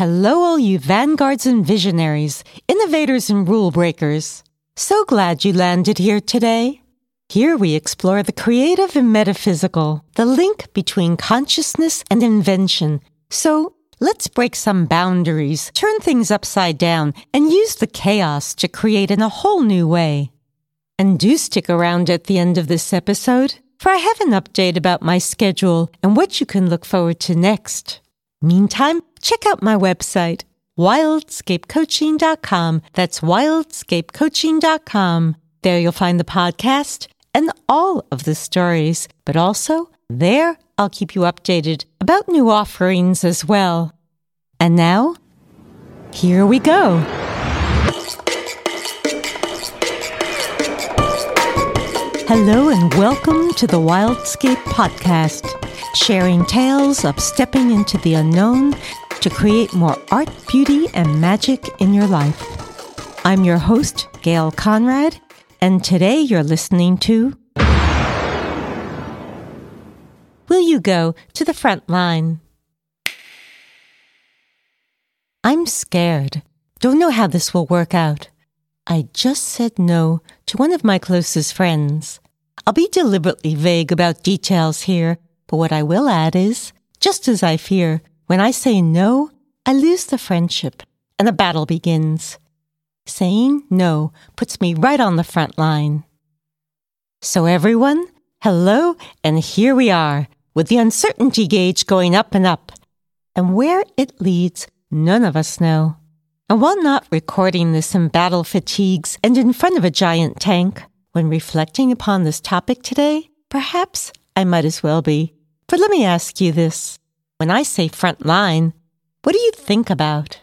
Hello, all you vanguards and visionaries, innovators and rule breakers. So glad you landed here today. Here we explore the creative and metaphysical, the link between consciousness and invention. So let's break some boundaries, turn things upside down, and use the chaos to create in a whole new way. And do stick around at the end of this episode, for I have an update about my schedule and what you can look forward to next. Meantime, check out my website, wildscapecoaching.com. That's wildscapecoaching.com. There you'll find the podcast and all of the stories, but also there I'll keep you updated about new offerings as well. And now, here we go. Hello and welcome to the Wildscape Podcast, sharing tales of stepping into the unknown to create more art, beauty, and magic in your life. I'm your host, Gail Conrad, and today you're listening to Will You Go to the Front Line? I'm scared. Don't know how this will work out. I just said no to one of my closest friends. I'll be deliberately vague about details here, but what I will add is, just as I fear, when I say no, I lose the friendship and a battle begins. Saying no puts me right on the front line. So everyone, hello, and here we are with the uncertainty gauge going up and up. And where it leads, none of us know. And while not recording this in battle fatigues and in front of a giant tank, when reflecting upon this topic today, perhaps I might as well be. But let me ask you this. When I say front line, what do you think about?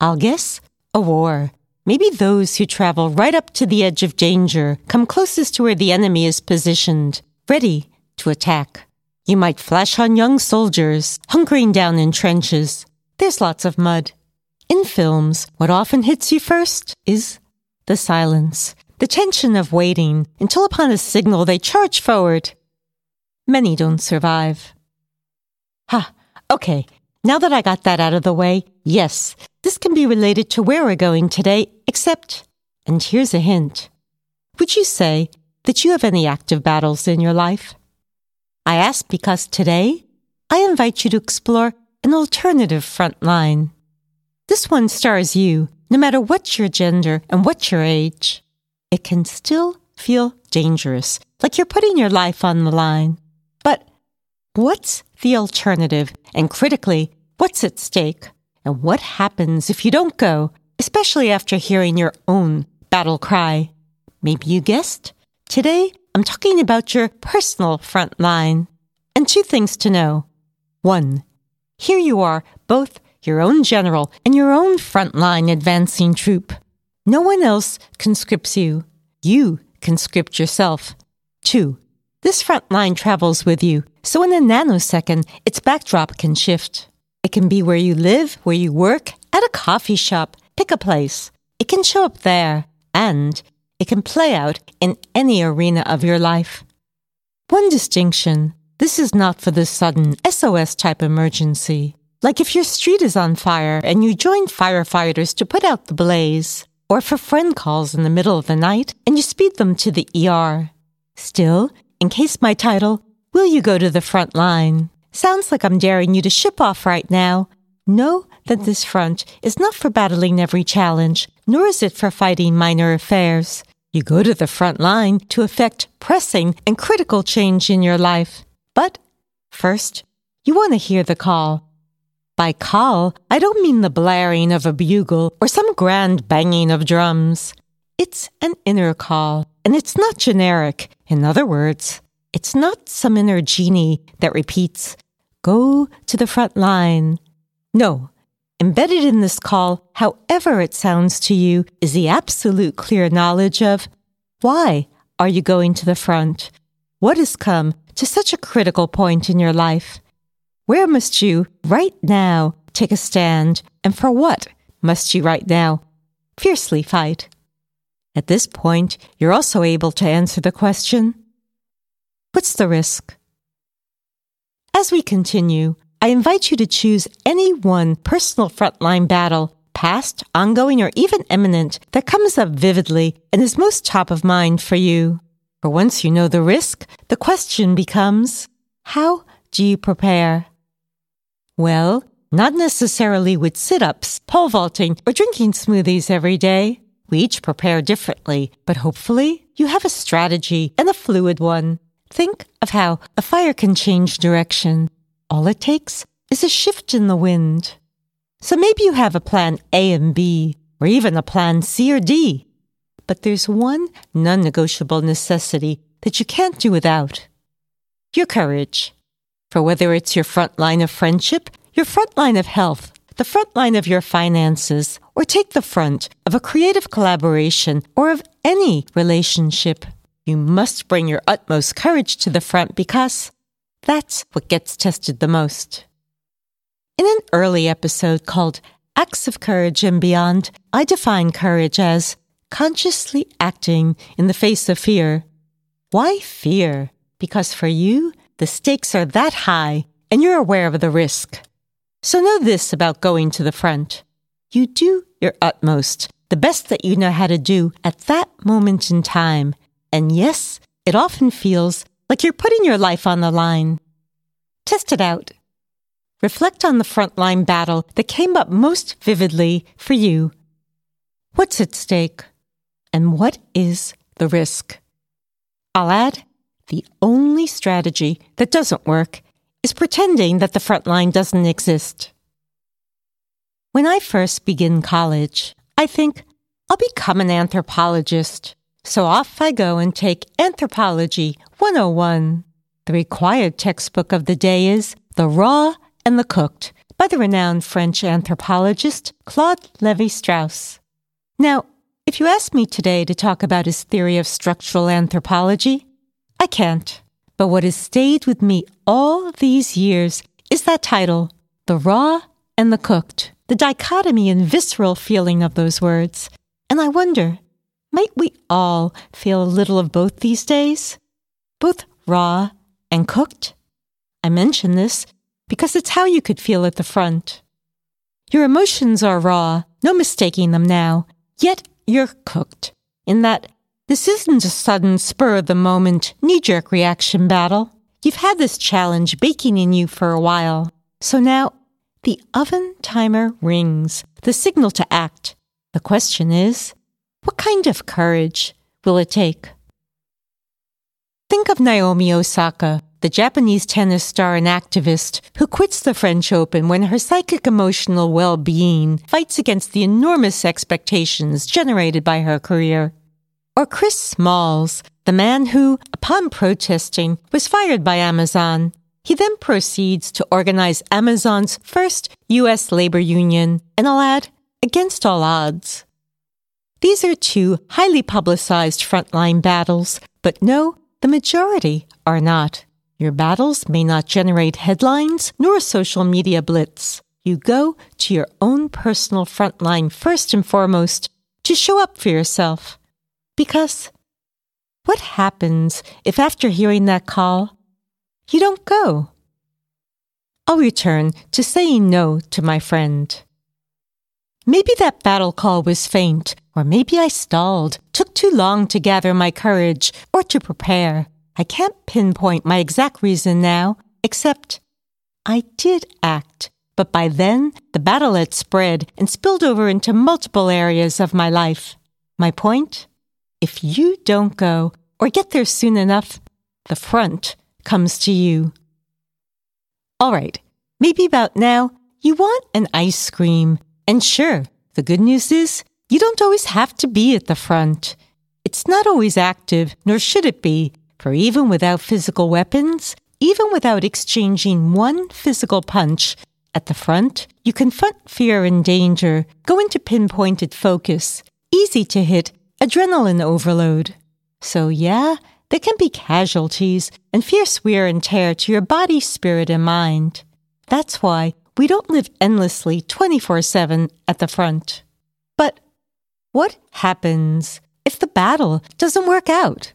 I'll guess a war. Maybe those who travel right up to the edge of danger, come closest to where the enemy is positioned, ready to attack. You might flash on young soldiers, hunkering down in trenches. There's lots of mud. In films, what often hits you first is the silence, the tension of waiting until upon a signal they charge forward. Many don't survive. Ha, okay. Now that I got that out of the way, yes, this can be related to where we're going today, except, and here's a hint. Would you say that you have any active battles in your life? I ask because today I invite you to explore an alternative front line. This one stars you, no matter what your gender and what your age. It can still feel dangerous, like you're putting your life on the line. But What's the alternative? And critically, what's at stake? And what happens if you don't go, especially after hearing your own battle cry? Maybe you guessed? Today, I'm talking about your personal front line. And two things to know. One, here you are, both your own general and your own frontline advancing troop. No one else conscripts you. You conscript yourself. Two, this front line travels with you, so in a nanosecond, its backdrop can shift. It can be where you live, where you work, at a coffee shop, pick a place. It can show up there, and it can play out in any arena of your life. One distinction this is not for the sudden SOS type emergency. Like if your street is on fire and you join firefighters to put out the blaze, or a friend calls in the middle of the night and you speed them to the ER. Still, in case my title, Will You Go to the Front Line? Sounds like I'm daring you to ship off right now. Know that this front is not for battling every challenge, nor is it for fighting minor affairs. You go to the front line to effect pressing and critical change in your life. But first, you want to hear the call. By call, I don't mean the blaring of a bugle or some grand banging of drums. It's an inner call, and it's not generic. In other words, it's not some inner genie that repeats, go to the front line. No, embedded in this call, however it sounds to you, is the absolute clear knowledge of why are you going to the front? What has come to such a critical point in your life? Where must you, right now, take a stand? And for what must you, right now, fiercely fight? At this point, you're also able to answer the question What's the risk? As we continue, I invite you to choose any one personal frontline battle, past, ongoing, or even imminent, that comes up vividly and is most top of mind for you. For once you know the risk, the question becomes, how do you prepare? Well, not necessarily with sit-ups, pole vaulting, or drinking smoothies every day. We each prepare differently, but hopefully you have a strategy and a fluid one. Think of how a fire can change direction all it takes is a shift in the wind. So maybe you have a plan A and B, or even a plan C or D. But there's one non negotiable necessity that you can't do without your courage. For whether it's your front line of friendship, your front line of health, the front line of your finances, or take the front of a creative collaboration or of any relationship, you must bring your utmost courage to the front because that's what gets tested the most. In an early episode called Acts of Courage and Beyond, I define courage as consciously acting in the face of fear. Why fear? Because for you, the stakes are that high and you're aware of the risk. So know this about going to the front. You do your utmost, the best that you know how to do at that moment in time. And yes, it often feels like you're putting your life on the line. Test it out. Reflect on the frontline battle that came up most vividly for you. What's at stake? And what is the risk? I'll add the only strategy that doesn't work is pretending that the front line doesn't exist. When I first begin college, I think I'll become an anthropologist. So off I go and take Anthropology 101. The required textbook of the day is The Raw and the Cooked by the renowned French anthropologist Claude Levi Strauss. Now, if you ask me today to talk about his theory of structural anthropology, I can't. But what has stayed with me all these years is that title, The Raw and the Cooked, the dichotomy and visceral feeling of those words. And I wonder, might we all feel a little of both these days? Both raw and cooked? I mention this because it's how you could feel at the front. Your emotions are raw, no mistaking them now, yet you're cooked, in that this isn't a sudden spur of the moment, knee jerk reaction battle. You've had this challenge baking in you for a while. So now the oven timer rings, the signal to act. The question is, what kind of courage will it take? Think of Naomi Osaka, the Japanese tennis star and activist who quits the French Open when her psychic emotional well being fights against the enormous expectations generated by her career. Or Chris Smalls, the man who, upon protesting, was fired by Amazon. He then proceeds to organize Amazon's first U.S. labor union, and I'll add, against all odds. These are two highly publicized frontline battles, but no, the majority are not. Your battles may not generate headlines nor a social media blitz. You go to your own personal frontline first and foremost to show up for yourself. Because what happens if after hearing that call, you don't go? I'll return to saying no to my friend. Maybe that battle call was faint, or maybe I stalled, took too long to gather my courage, or to prepare. I can't pinpoint my exact reason now, except I did act. But by then, the battle had spread and spilled over into multiple areas of my life. My point? If you don't go, or get there soon enough, the front comes to you. All right, maybe about now, you want an ice cream and sure, the good news is you don't always have to be at the front. It's not always active, nor should it be, for even without physical weapons, even without exchanging one physical punch, at the front, you confront fear and danger, go into pinpointed focus, easy to hit, adrenaline overload. So, yeah, there can be casualties and fierce wear and tear to your body, spirit, and mind. That's why we don't live endlessly 24 7 at the front. But what happens if the battle doesn't work out?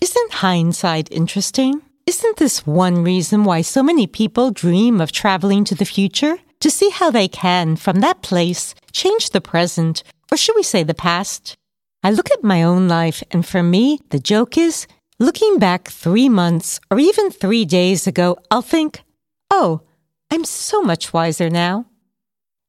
Isn't hindsight interesting? isn't this one reason why so many people dream of traveling to the future? To see how they can, from that place, change the present, or should we say the past? I look at my own life, and for me, the joke is looking back three months or even three days ago, I'll think, oh, I'm so much wiser now.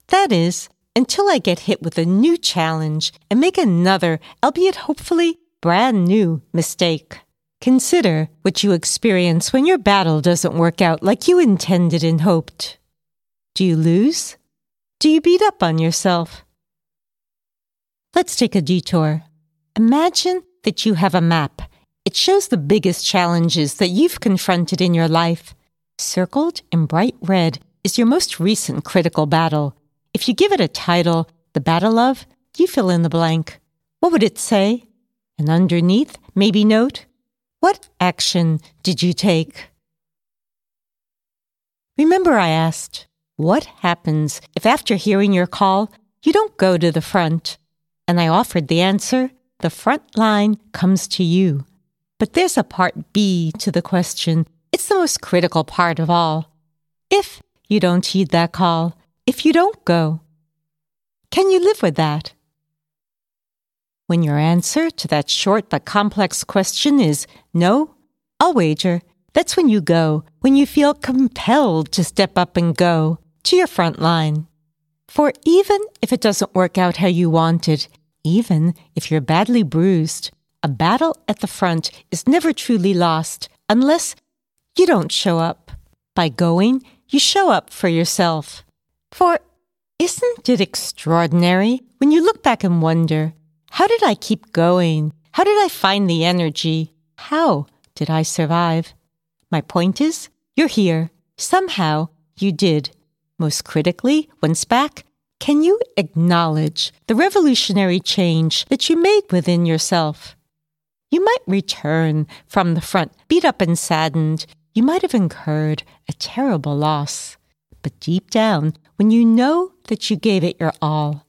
That is, until I get hit with a new challenge and make another, albeit hopefully brand new, mistake. Consider what you experience when your battle doesn't work out like you intended and hoped. Do you lose? Do you beat up on yourself? Let's take a detour. Imagine that you have a map. It shows the biggest challenges that you've confronted in your life. Circled in bright red is your most recent critical battle. If you give it a title, The Battle of, you fill in the blank. What would it say? And underneath, maybe note, What action did you take? Remember, I asked, What happens if after hearing your call, you don't go to the front? And I offered the answer, the front line comes to you. But there's a part B to the question. It's the most critical part of all. If you don't heed that call, if you don't go, can you live with that? When your answer to that short but complex question is no, I'll wager that's when you go, when you feel compelled to step up and go to your front line. For even if it doesn't work out how you wanted, even if you're badly bruised, a battle at the front is never truly lost unless you don't show up. By going, you show up for yourself. For isn't it extraordinary when you look back and wonder, how did I keep going? How did I find the energy? How did I survive? My point is, you're here. Somehow you did. Most critically, once back, can you acknowledge the revolutionary change that you made within yourself? You might return from the front beat up and saddened. You might have incurred a terrible loss. But deep down, when you know that you gave it your all,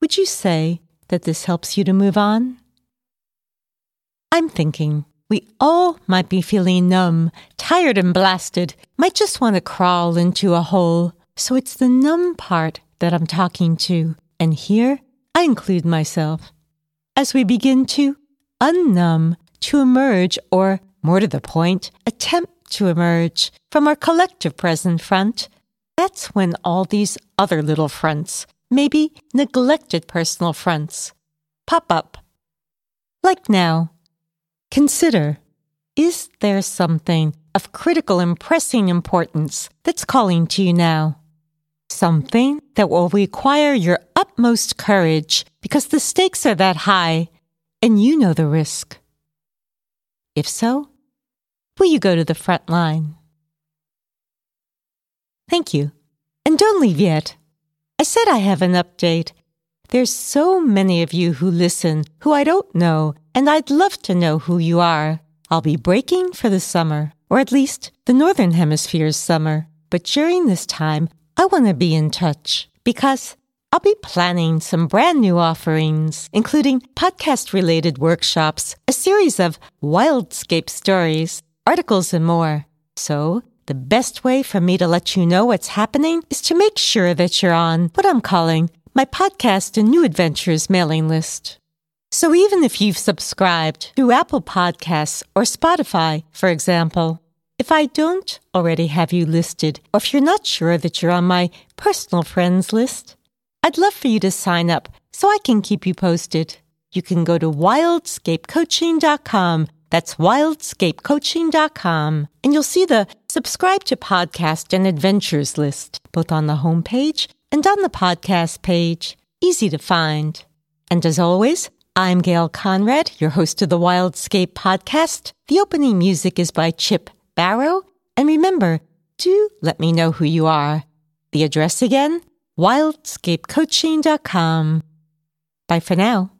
would you say that this helps you to move on? I'm thinking we all might be feeling numb, tired, and blasted, might just want to crawl into a hole. So it's the numb part that I'm talking to, and here I include myself. As we begin to unnumb, to emerge, or more to the point, attempt to emerge from our collective present front, that's when all these other little fronts, maybe neglected personal fronts, pop up. Like now. Consider is there something of critical and pressing importance that's calling to you now? Something that will require your utmost courage because the stakes are that high and you know the risk. If so, will you go to the front line? Thank you. And don't leave yet. I said I have an update. There's so many of you who listen who I don't know, and I'd love to know who you are. I'll be breaking for the summer, or at least the Northern Hemisphere's summer. But during this time, I want to be in touch because I'll be planning some brand new offerings, including podcast related workshops, a series of wildscape stories, articles, and more. So, the best way for me to let you know what's happening is to make sure that you're on what I'm calling my podcast and new adventures mailing list. So even if you've subscribed to Apple Podcasts or Spotify, for example, if I don't already have you listed, or if you're not sure that you're on my personal friends list, I'd love for you to sign up so I can keep you posted. You can go to wildscapecoaching.com. That's wildscapecoaching.com. And you'll see the subscribe to podcast and adventures list, both on the homepage and on the podcast page. Easy to find. And as always, I'm Gail Conrad, your host of the Wildscape podcast. The opening music is by Chip Barrow. And remember, do let me know who you are. The address again, wildscapecoaching.com. Bye for now.